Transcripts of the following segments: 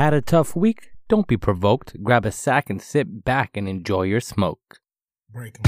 Had a tough week? Don't be provoked. Grab a sack and sit back and enjoy your smoke. Break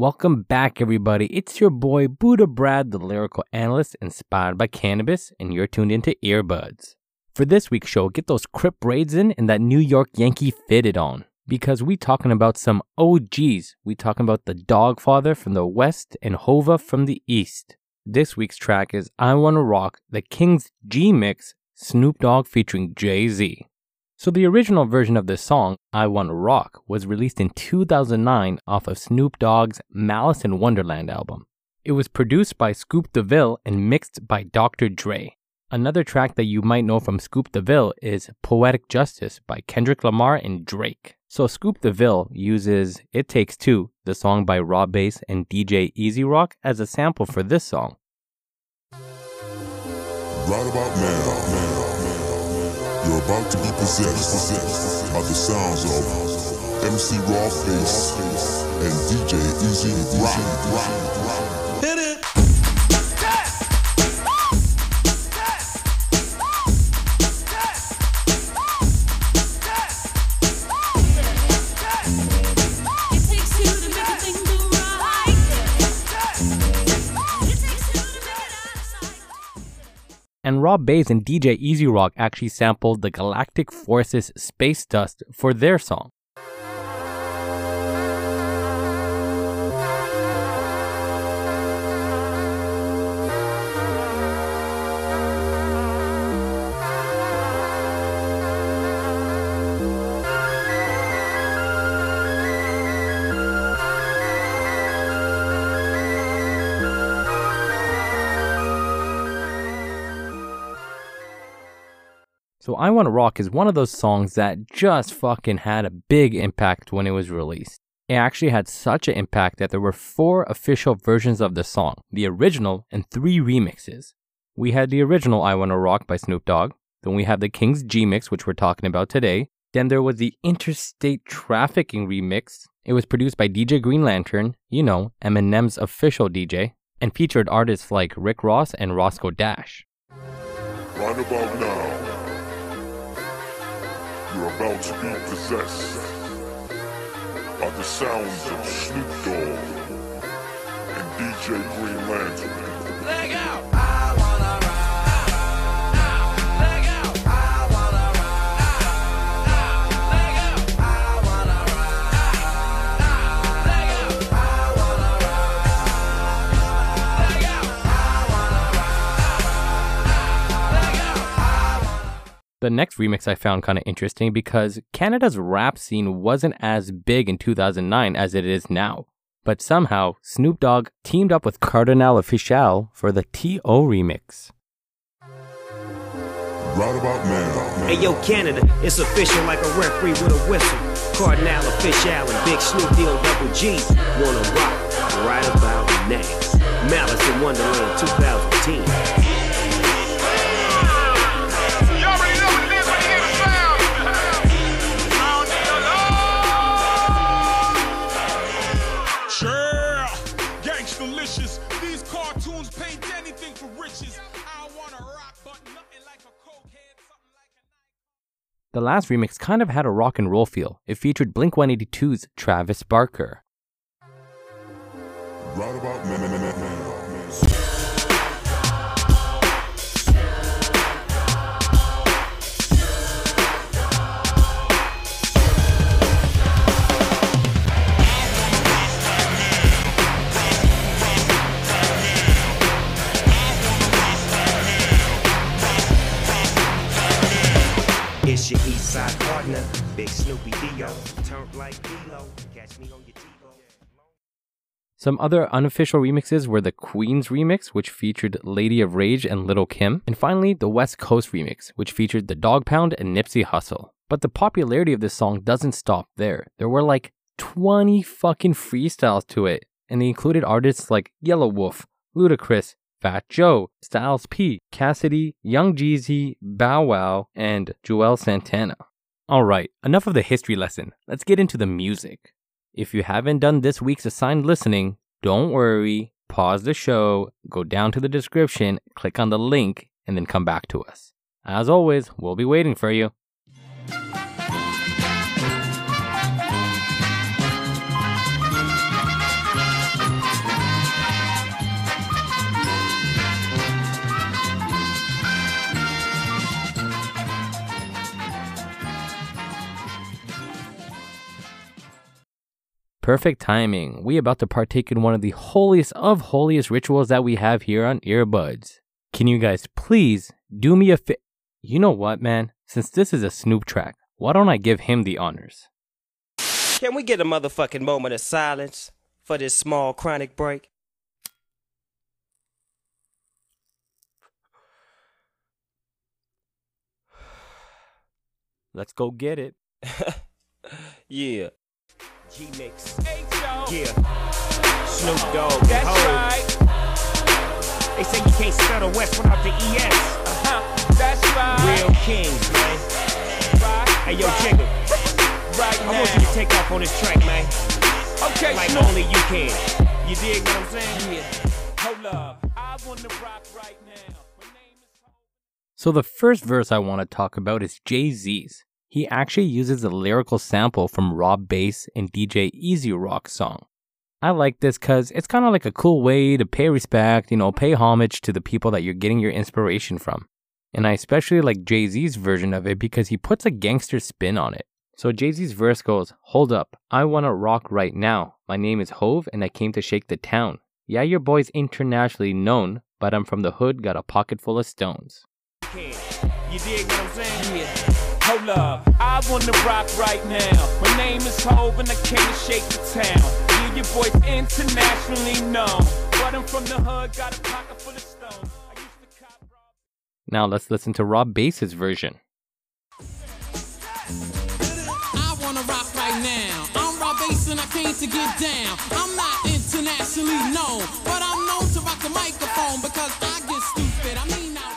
Welcome back, everybody. It's your boy Buddha Brad, the lyrical analyst inspired by cannabis, and you're tuned into Earbuds. For this week's show, get those Crip braids in and that New York Yankee fitted on. Because we talking about some OGs. We talking about the Dogfather from the West and Hova from the East. This week's track is I Wanna Rock, the King's G Mix, Snoop Dogg featuring Jay Z. So the original version of this song, I Wanna Rock, was released in 2009 off of Snoop Dogg's Malice in Wonderland album. It was produced by Scoop DeVille and mixed by Dr. Dre. Another track that you might know from Scoop DeVille is Poetic Justice by Kendrick Lamar and Drake. So Scoop DeVille uses It Takes Two, the song by Rob Base and DJ Easy Rock, as a sample for this song. Right about now, you're about to be possessed by the sounds of MC Rob Base and DJ Easy Rock. Hit it. It And Rob Base and DJ Easy Rock actually sampled the Galactic Forces Space Dust for their song. So I Wanna Rock is one of those songs that just fucking had a big impact when it was released. It actually had such an impact that there were four official versions of the song, the original and three remixes. We had the original I Wanna Rock by Snoop Dogg, then we have the King's G Mix, which we're talking about today. Then there was the Interstate Trafficking remix. It was produced by DJ Green Lantern, you know, Eminem's official DJ, and featured artists like Rick Ross and Roscoe Dash. Right you're about to be possessed by the sounds of Snoop Dogg and DJ Green Lantern. Leg out. The next remix I found kind of interesting because Canada's rap scene wasn't as big in 2009 as it is now. But somehow, Snoop Dogg teamed up with Kardinal Offishall for the T.O. remix. Right about now, Hey yo, Canada, it's official like a referee with a whistle. Kardinal Offishall and Big Snoop Deal Double G wanna rock right about now. Malice in Wonderland 2010. The last remix kind of had a rock and roll feel. It featured Blink 182's Travis Barker. right partner, Big Snoopy Dio. Turned like D-Lo. Catch me on your. Some other unofficial remixes were the Queen's remix, which featured Lady of Rage and Little Kim, and finally the West Coast remix, which featured the Dog Pound and Nipsey Hussle. But the popularity of this song doesn't stop there. There were like 20 fucking freestyles to it, and they included artists like Yelawolf, Ludacris, Fat Joe, Styles P, Cassidy, Young Jeezy, Bow Wow, and Juelz Santana. Alright, enough of the history lesson. Let's get into the music. If you haven't done this week's assigned listening, don't worry. Pause the show, go down to the description, click on the link, and then come back to us. As always, we'll be waiting for you. Perfect timing. We about to partake in one of the holiest of holiest rituals that we have here on Earbuds. Can you guys please do me a fi- You know what, man? Since this is a Snoop track, why don't I give him the honors? Can we get a motherfucking moment of silence for this small chronic break? Let's go get it. Yeah. G Mix. Hey, Yeah. Snoop Dogg. That's Ho. right. They say you can't spell the West without the ES. Uh-huh. That's right. Real kings, man. Right. Hey, yo, Jigga. Right I want you to take off on this track, man. Okay, Like Snoop. only you can. You dig what I'm saying? Yeah. Hold up. I wanna rock right now. My name is Ho- So, the first verse I want to talk about is Jay Z's. He actually uses a lyrical sample from Rob Base and DJ Easy Rock's song. I like this because it's kind of like a cool way to pay respect, you know, pay homage to the people that you're getting your inspiration from. And I especially like Jay Z's version of it because he puts a gangster spin on it. So Jay Z's verse goes, Hold up, I wanna rock right now. My name is Hov and I came to shake the town. Yeah, your boy's internationally known, but I'm from the hood, got a pocket full of stones. You dig what I'm saying? Yeah. Hold up. I wanna rock right now. My name is Hov and I came to shake the town. Yeah, your boy's internationally known. But I'm from the hood, got a pocket full of stones. I used to cop rob- Now let's listen to Rob Base's version. I wanna rock right now. I'm Rob Base and I came to get down. I'm not internationally known, but I'm known to rock the microphone because I get stupid. I mean outrageous.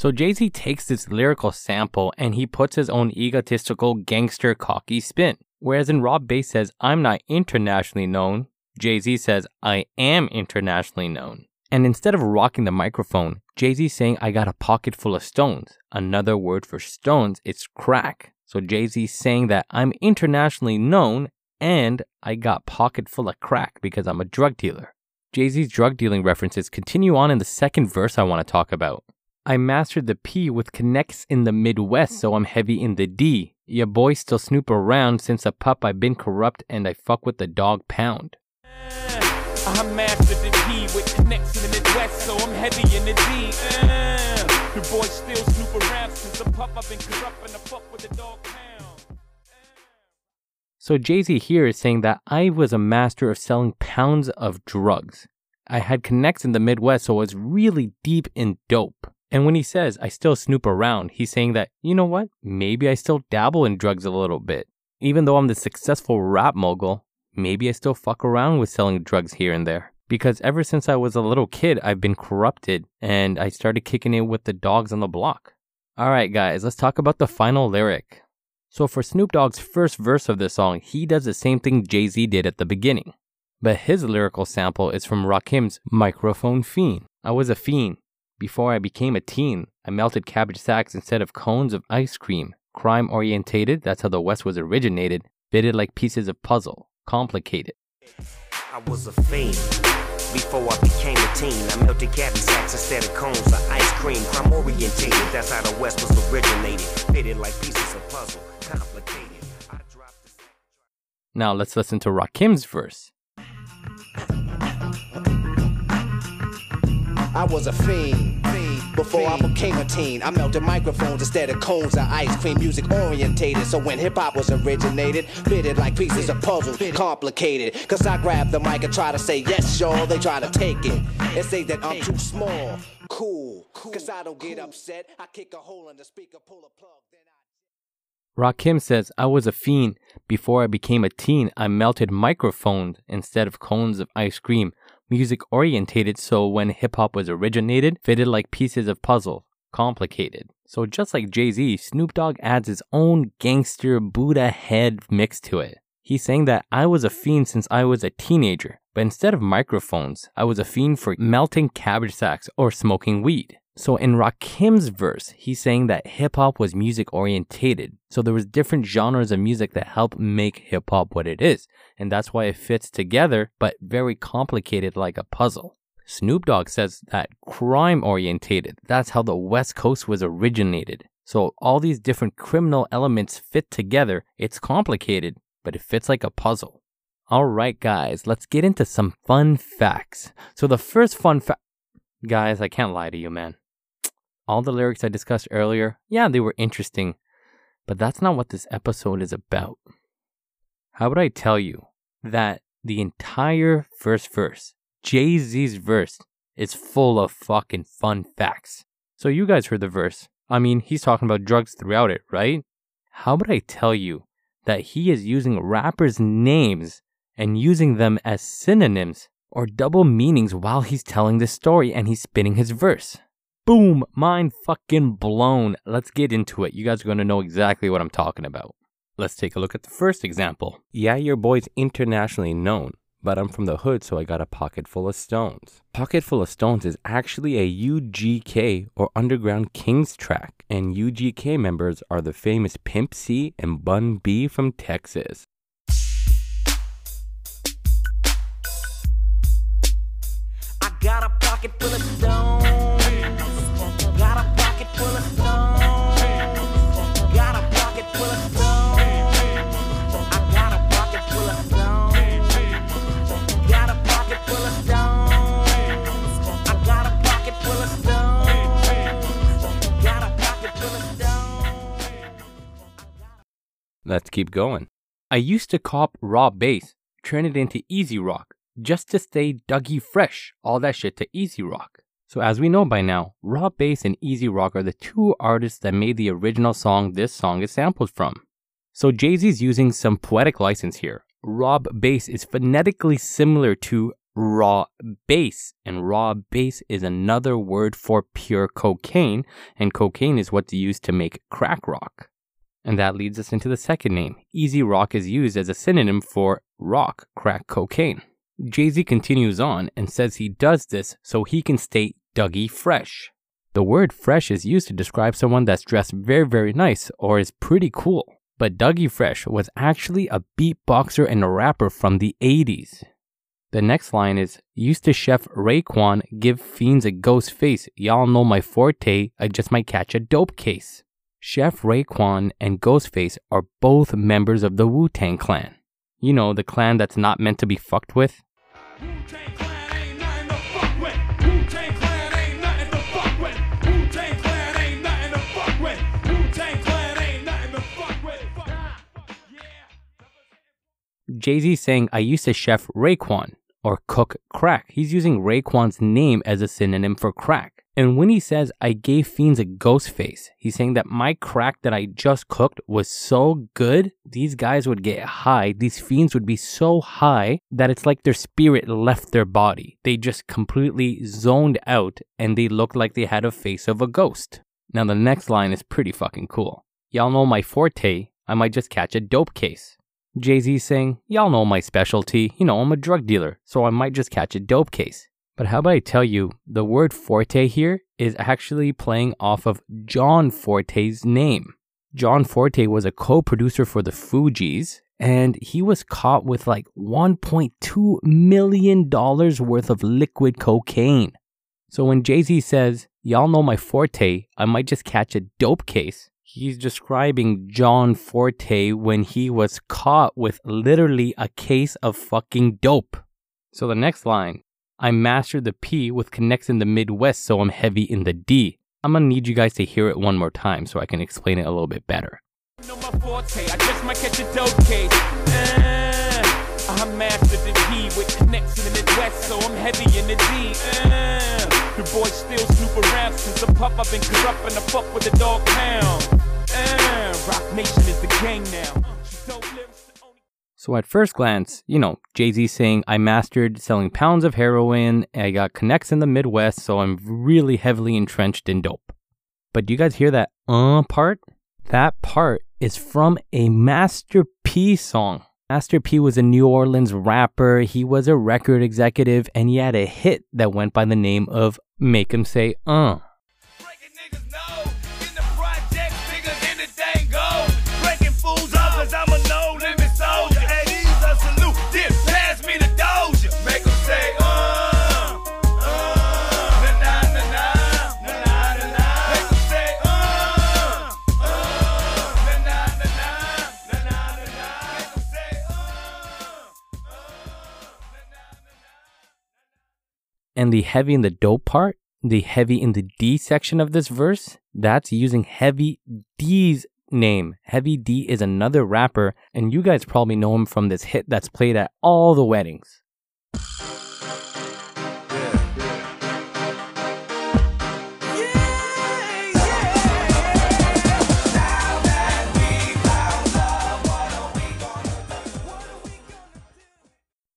So Jay Z takes this lyrical sample and he puts his own egotistical gangster cocky spin. Whereas in Rob Base says, I'm not internationally known, Jay Z says, I am internationally known. And instead of rocking the microphone, Jay Z saying, I got a pocket full of stones. Another word for stones, it's crack. So Jay Z saying that I'm internationally known and I got pocket full of crack because I'm a drug dealer. Jay Z's drug dealing references continue on in the second verse I want to talk about. I mastered the P with connects in the Midwest, so I'm heavy in the D. Your boy still snoop around since a pup I've been corrupt and I fuck with the dog pound. I mastered the D with connects in the Midwest, so I'm heavy in the D. Uh, your boy still snoop around since a pup. I've been corrupt and I fuck with the dog pound. So Jay Z here is saying that I was a master of selling pounds of drugs. I had connects in the Midwest, so I was really deep in dope. And when he says I still snoop around, he's saying that, you know what? Maybe I still dabble in drugs a little bit. Even though I'm the successful rap mogul, maybe I still fuck around with selling drugs here and there. Because ever since I was a little kid, I've been corrupted and I started kicking it with the dogs on the block. Alright, guys, let's talk about the final lyric. So, for Snoop Dogg's first verse of this song, he does the same thing Jay Z did at the beginning. But his lyrical sample is from Rakim's Microphone Fiend. I was a fiend. Before I became a teen, I melted cabbage sacks instead of cones of ice cream. Crime orientated, that's how the West was originated, fitted like pieces of puzzle. Complicated. I was a fiend. Before I became a teen, I melted cabbage sacks instead of cones of ice cream. Crime orientated, that's how the West was originated. Fitted like pieces of puzzle, complicated. I dropped the. Now let's listen to Rakim's verse. I was a fiend. Before I became a teen, I melted microphones instead of cones of ice cream. Music orientated, so when hip hop was originated, fitted like pieces of puzzle, complicated. Cause I grab the mic and try to say yes, y'all. They try to take it and say that I'm too small. Cool, cause I don't get upset. I kick a hole in the speaker, pull a plug, then I. Rakim says, I was a fiend. Before I became a teen, I melted microphones instead of cones of ice cream. Music orientated, so when hip hop was originated, fitted like pieces of puzzle. Complicated. So just like Jay Z, Snoop Dogg adds his own gangster Buddha head mix to it. He's saying that I was a fiend since I was a teenager, but instead of microphones, I was a fiend for melting cabbage sacks or smoking weed. So in Rakim's verse, he's saying that hip hop was music orientated. So there was different genres of music that help make hip hop what it is. And that's why it fits together, but very complicated like a puzzle. Snoop Dogg says that crime orientated. That's how the West Coast was originated. So all these different criminal elements fit together. It's complicated, but it fits like a puzzle. All right, guys, let's get into some fun facts. So the first fun fact, guys, I can't lie to you, man. All the lyrics I discussed earlier, yeah, they were interesting, but that's not what this episode is about. How would I tell you that the entire first verse, Jay Z's verse, is full of fucking fun facts? So you guys heard the verse. I mean, he's talking about drugs throughout it, right? How would I tell you that he is using rappers' names and using them as synonyms or double meanings while he's telling this story and he's spinning his verse? Boom, mind fucking blown. Let's get into it. You guys are going to know exactly what I'm talking about. Let's take a look at the first example. Yeah, your boy's internationally known, but I'm from the hood, so I got a pocket full of stones. Pocket full of stones is actually a UGK or Underground Kings track, and UGK members are the famous Pimp C and Bun B from Texas. I got a pocket full of Let's keep going. I used to cop raw bass, turn it into easy rock, just to stay Dougie fresh, all that shit to easy rock. So as we know by now, raw bass and easy rock are the two artists that made the original song this song is sampled from. So Jay-Z's using some poetic license here. Rob Base is phonetically similar to raw bass, and raw bass is another word for pure cocaine, and cocaine is what's used to make crack rock. And that leads us into the second name. Easy rock is used as a synonym for rock, crack cocaine. Jay Z continues on and says he does this so he can stay Dougie fresh. The word fresh is used to describe someone that's dressed very, very nice or is pretty cool. But Dougie Fresh was actually a beatboxer and a rapper from the 80s. The next line is Used to Chef Raekwon give fiends a ghost face. Y'all know my forte, I just might catch a dope case. Chef Raekwon and Ghostface are both members of the Wu Tang Clan. You know, the clan that's not meant to be fucked with. Jay Z saying, I used to chef Raekwon or cook crack. He's using Raekwon's name as a synonym for crack. And when he says, I gave fiends a ghost face, he's saying that my crack that I just cooked was so good, these guys would get high. These fiends would be so high that it's like their spirit left their body. They just completely zoned out and they looked like they had a face of a ghost. Now, the next line is pretty fucking cool. Y'all know my forte, I might just catch a dope case. Jay Z saying, Y'all know my specialty, you know, I'm a drug dealer, so I might just catch a dope case. But how about I tell you, the word forte here is actually playing off of John Forte's name. John Forte was a co producer for the Fugees, and he was caught with like $1.2 million worth of liquid cocaine. So when Jay Z says, Y'all know my forte, I might just catch a dope case, he's describing John Forte when he was caught with literally a case of fucking dope. So the next line, I mastered the P with connects in the Midwest, so I'm heavy in the D. I'm gonna need you guys to hear it one more time so I can explain it a little bit better. So at first glance, you know, Jay Z saying, I mastered selling pounds of heroin, I got connects in the Midwest, so I'm really heavily entrenched in dope. But do you guys hear that uh part? That part is from a Master P song. Master P was a New Orleans rapper, he was a record executive, and he had a hit that went by the name of Make 'em Say Uh. And the heavy in the dope part, the heavy in the D section of this verse, that's using Heavy D's name. Heavy D is another rapper, and you guys probably know him from this hit that's played at all the weddings.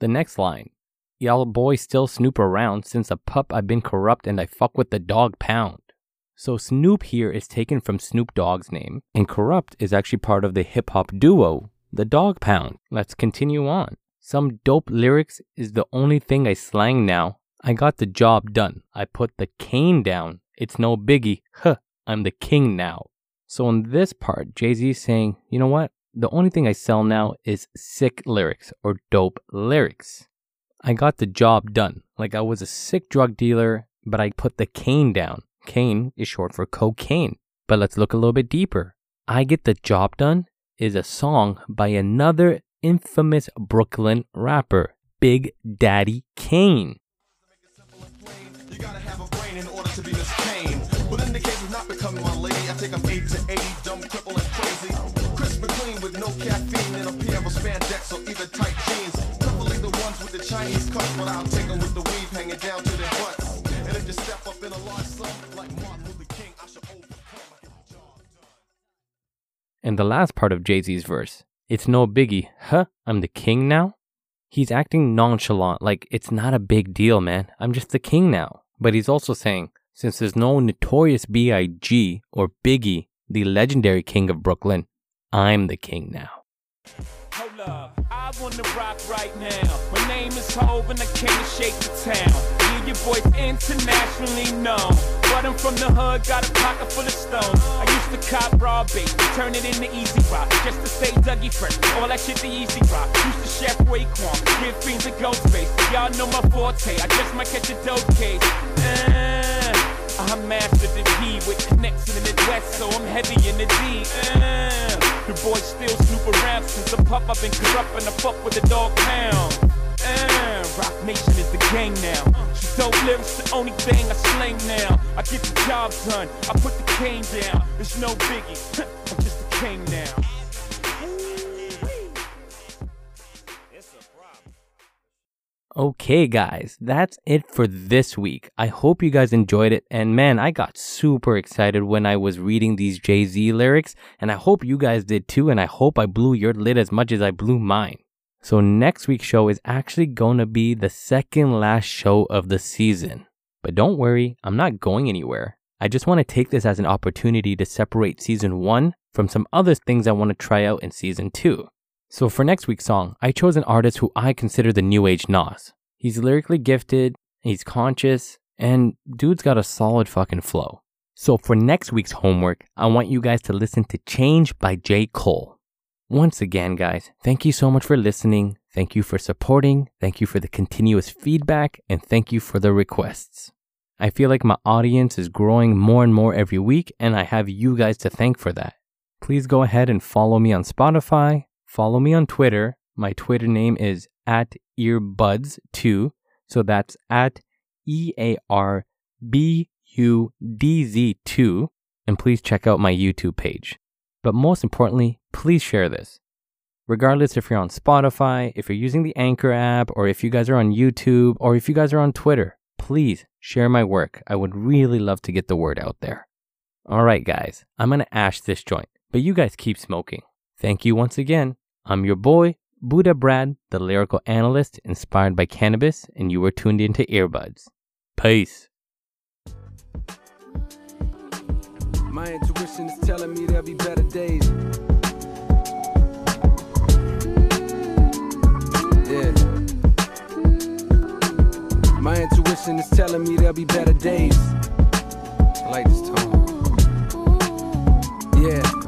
The next line Y'all boys still snoop around since a pup I've been corrupt and I fuck with the dog pound. So Snoop here is taken from Snoop Dogg's name, and Kurupt is actually part of the hip hop duo, the Dog Pound. Let's continue on. Some dope lyrics is the only thing I slang now. I got the job done. I put the cane down. It's no biggie. Huh, I'm the king now. So in this part, Jay-Z is saying, you know what? The only thing I sell now is sick lyrics or dope lyrics. I got the job done. Like I was a sick drug dealer, but I put the cane down. Cane is short for cocaine. But let's look a little bit deeper. I Get the Job Done is a song by another infamous Brooklyn rapper, Big Daddy Kane. You gotta have a brain in order to be Miss Kane. But in the case of not becoming my lady, I take them 8 to 80, dumb, cripple, and with no caffeine and a pair of spandex or either tight jeans. Preferably with the Chinese cuts, but I'll take them with the weave hanging down to their butts. And if you step up in a large slum like Martin Luther King, I should overcome. I get the job done. And the last part of Jay Z's verse, it's no biggie. Huh? I'm the king now? He's acting nonchalant, like it's not a big deal, man. I'm just the king now. But he's also saying, since there's no notorious B.I.G. or Biggie, the legendary king of Brooklyn, I'm the king now. I wanna rock right now. My name is Hov and I came to shake the town. Yeah, your boy's internationally known. But I'm from the hood, got a pocket full of stones. I used to cop raw bait, turn it into easy rock. Just to stay Dougie fresh, all that shit the easy rock. Used to chef Raekwon, give fiends a ghost face. Y'all know my forte, I just might catch a dope case. Uh, I mastered the P with connects in the West, so I'm heavy in the D. Uh, pup. I've been corrupt and I fuck with the dog pound. Uh, Roc Nation is the gang now. She dope lyrics, the only thing I slang now. I get the job done, I put the cane down. It's no biggie, I'm just a king now. Okay, guys, that's it for this week. I hope you guys enjoyed it. And man, I got super excited when I was reading these Jay Z lyrics. And I hope you guys did too. And I hope I blew your lid as much as I blew mine. So, next week's show is actually going to be the second last show of the season. But don't worry, I'm not going anywhere. I just want to take this as an opportunity to separate season one from some other things I want to try out in season two. So for next week's song, I chose an artist who I consider the new age Nas. He's lyrically gifted, he's conscious, and dude's got a solid fucking flow. So for next week's homework, I want you guys to listen to Change by J. Cole. Once again, guys, thank you so much for listening. Thank you for supporting. Thank you for the continuous feedback. And thank you for the requests. I feel like my audience is growing more and more every week, and I have you guys to thank for that. Please go ahead and follow me on Spotify, follow me on Twitter. My Twitter name is at earbuds2. So that's at E A R B U D Z 2. And please check out my YouTube page. But most importantly, please share this. Regardless if you're on Spotify, if you're using the Anchor app, or if you guys are on YouTube, or if you guys are on Twitter, please share my work. I would really love to get the word out there. All right, guys, I'm going to ash this joint. but you guys keep smoking. Thank you once again. I'm your boy, Buddha Brad, the lyrical analyst inspired by cannabis, and you are tuned into Earbuds. Peace. My intuition is telling me there'll be better days. Yeah. My intuition is telling me there'll be better days. I like this tone. Yeah.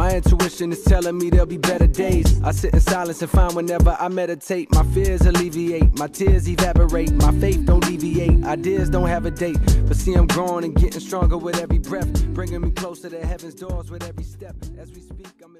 My intuition is telling me there'll be better days. I sit in silence and find whenever I meditate, my fears alleviate, my tears evaporate, my faith don't deviate, ideas don't have a date. But see, I'm growing and getting stronger with every breath, bringing me closer to heaven's doors with every step. As we speak, I'm